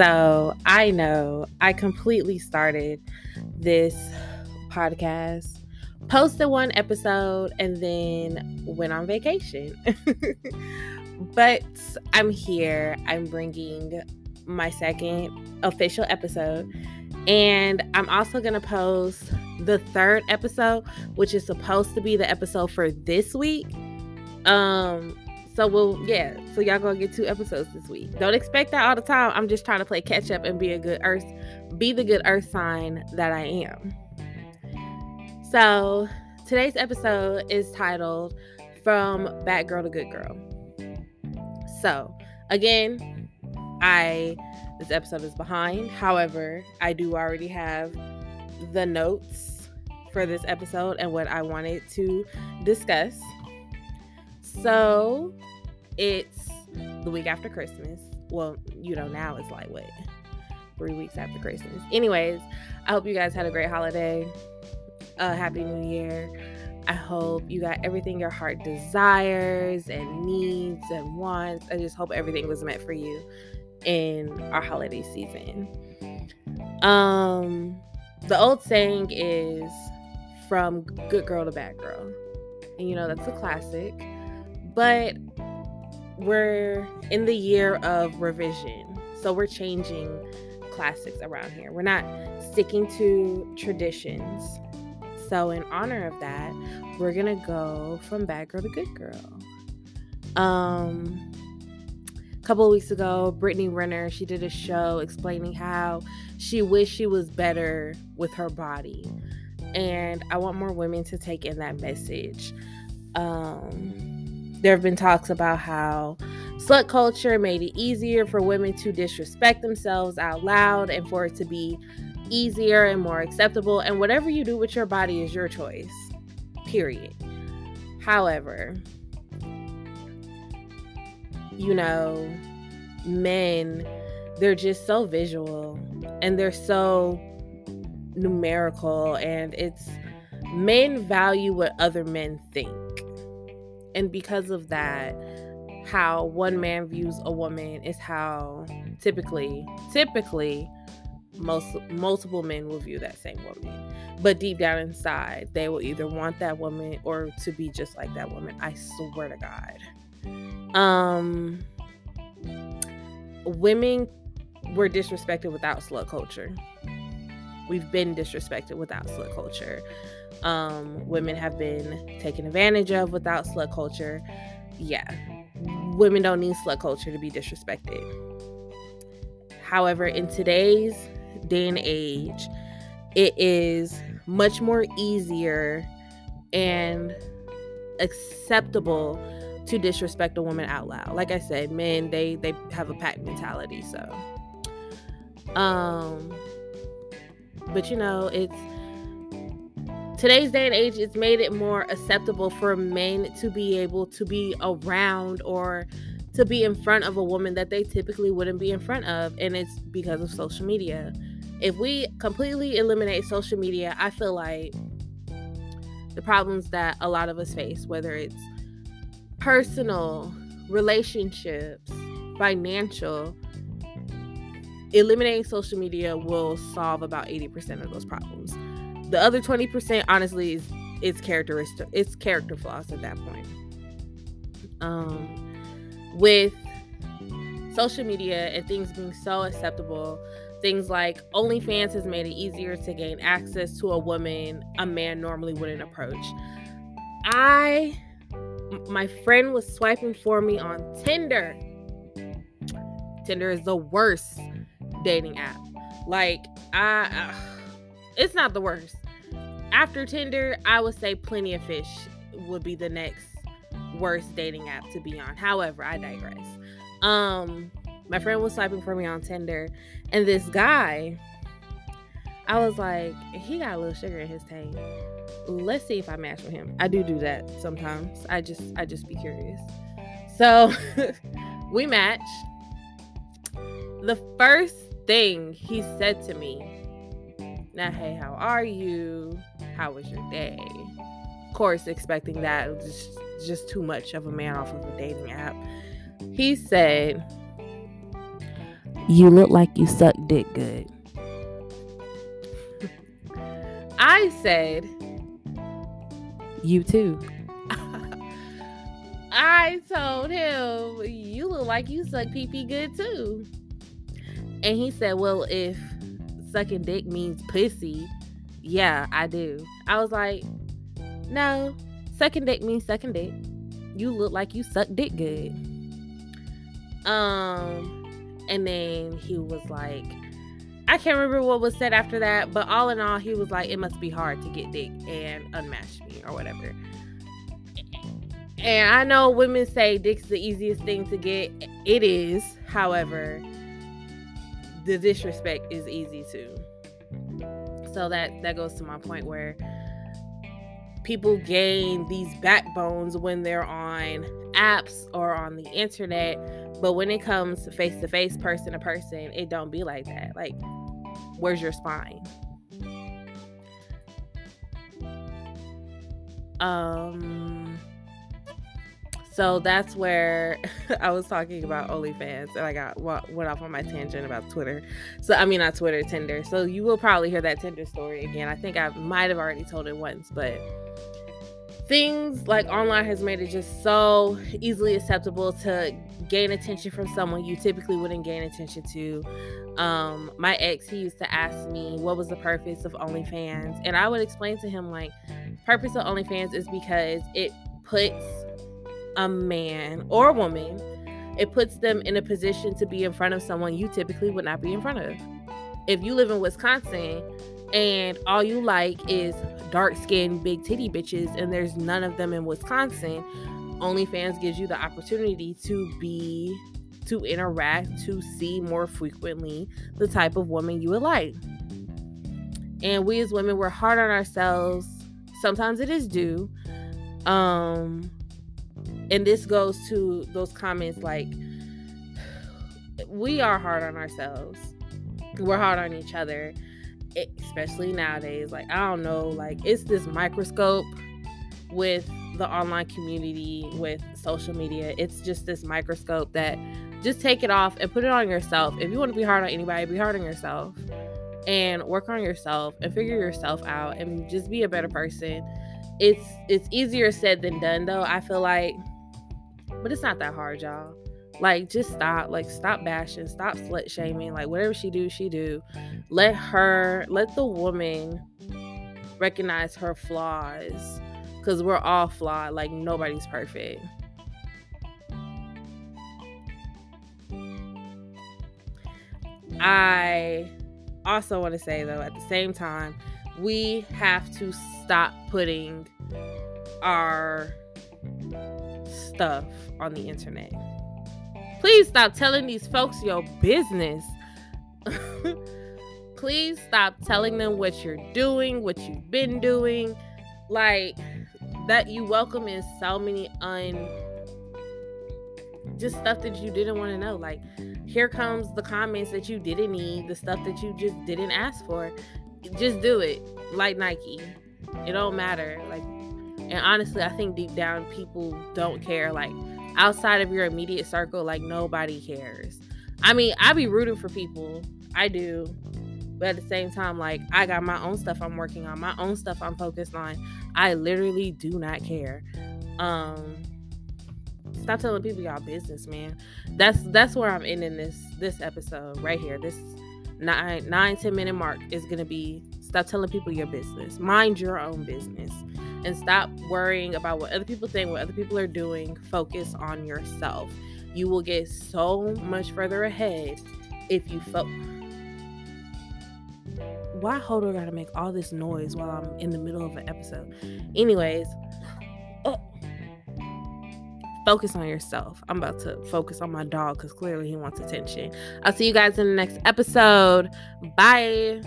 So I know I completely started this podcast, posted one episode, and then went on vacation. but I'm here. I'm bringing my second official episode. And I'm also going to post the third episode, which is supposed to be the episode for this week. Um, so we'll yeah, so y'all gonna get two episodes this week. Don't expect that all the time. I'm just trying to play catch up and be a good earth, be the good earth sign that I am. So today's episode is titled From Bad Girl to Good Girl. So again, I this episode is behind. However, I do already have the notes for this episode and what I wanted to discuss. So it's the week after Christmas. Well, you know, now it's like what? Three weeks after Christmas. Anyways, I hope you guys had a great holiday. A happy new year. I hope you got everything your heart desires and needs and wants. I just hope everything was meant for you in our holiday season. Um the old saying is from good girl to bad girl. And you know that's a classic. But we're in the year of revision. So we're changing classics around here. We're not sticking to traditions. So in honor of that, we're going to go from bad girl to good girl. Um a couple of weeks ago, Brittany Renner, she did a show explaining how she wished she was better with her body. And I want more women to take in that message. Um there have been talks about how slut culture made it easier for women to disrespect themselves out loud and for it to be easier and more acceptable. And whatever you do with your body is your choice, period. However, you know, men, they're just so visual and they're so numerical, and it's men value what other men think and because of that how one man views a woman is how typically typically most multiple men will view that same woman. But deep down inside they will either want that woman or to be just like that woman i swear to god. Um women were disrespected without slut culture we've been disrespected without slut culture um, women have been taken advantage of without slut culture. Yeah, women don't need slut culture to be disrespected. However, in today's day and age, it is much more easier and acceptable to disrespect a woman out loud. Like I said, men they they have a pack mentality, so um but you know, it's today's day and age it's made it more acceptable for men to be able to be around or to be in front of a woman that they typically wouldn't be in front of and it's because of social media. If we completely eliminate social media i feel like the problems that a lot of us face whether it's personal relationships financial eliminating social media will solve about 80% of those problems. The other 20% honestly is it's characteristic it's character flaws at that point. Um with social media and things being so acceptable things like OnlyFans has made it easier to gain access to a woman a man normally wouldn't approach. I my friend was swiping for me on tinder. Tinder is the worst dating app like i it's not the worst after Tinder, I would say Plenty of Fish would be the next worst dating app to be on. However, I digress. Um, my friend was swiping for me on Tinder, and this guy, I was like, he got a little sugar in his tank. Let's see if I match with him. I do do that sometimes. I just, I just be curious. So we match. The first thing he said to me now, hey, how are you? How was your day? Of course, expecting that just just too much of a man off of a dating app. He said, You look like you suck dick good. I said, You too. I told him, You look like you suck pee pee good too. And he said, Well, if sucking dick means pussy, yeah, I do. I was like, No, sucking dick means sucking dick. You look like you suck dick good. Um, and then he was like, I can't remember what was said after that, but all in all, he was like, it must be hard to get dick and unmatch me or whatever. And I know women say dick's the easiest thing to get. It is. However, the disrespect is easy too. So that that goes to my point where people gain these backbones when they're on apps or on the internet but when it comes face to face person to person it don't be like that like where's your spine um so that's where I was talking about OnlyFans, and I got went off on my tangent about Twitter. So I mean, not Twitter, Tinder. So you will probably hear that Tinder story again. I think I might have already told it once, but things like online has made it just so easily acceptable to gain attention from someone you typically wouldn't gain attention to. Um, my ex, he used to ask me what was the purpose of OnlyFans, and I would explain to him like, purpose of OnlyFans is because it puts a man or a woman, it puts them in a position to be in front of someone you typically would not be in front of. If you live in Wisconsin and all you like is dark skinned, big titty bitches, and there's none of them in Wisconsin, OnlyFans gives you the opportunity to be, to interact, to see more frequently the type of woman you would like. And we as women, we're hard on ourselves. Sometimes it is due. Um, and this goes to those comments like, we are hard on ourselves. We're hard on each other especially nowadays. Like i don't know like it's this microscope with the online community with social media. It's just this microscope that just take it off and put it on yourself. If you want to be hard on anybody be hard on yourself and work on yourself and figure yourself out and just be a better person. It's it's easier said than done though i feel like but it's not that hard y'all. Like just stop like stop bashing stop slut shaming like whatever she do she do. Let her let the woman recognize her flaws because we're all flawed like nobody's perfect. I also want to say though at the same time we have to stop putting our stuff on the internet Please stop telling these folks your business. Please stop telling them what you're doing, what you've been doing. Like that you welcome in so many un just stuff that you didn't want to know. Like here comes the comments that you didn't need, the stuff that you just didn't ask for. Just do it. Like Nike. It don't matter. Like and honestly, I think deep down people don't care. Like outside of your immediate circle, like nobody cares. I mean, I be rooting for people. I do. But at the same time, like I got my own stuff I'm working on, my own stuff I'm focused on. I literally do not care. Um stop telling people y'all business, man. That's that's where I'm ending this this episode right here. This nine nine ten minute mark is gonna be stop telling people your business. Mind your own business and stop worrying about what other people think, what other people are doing. Focus on yourself. You will get so much further ahead if you focus. Why Hodor gotta make all this noise while I'm in the middle of an episode? Anyways, uh, focus on yourself. I'm about to focus on my dog because clearly he wants attention. I'll see you guys in the next episode. Bye.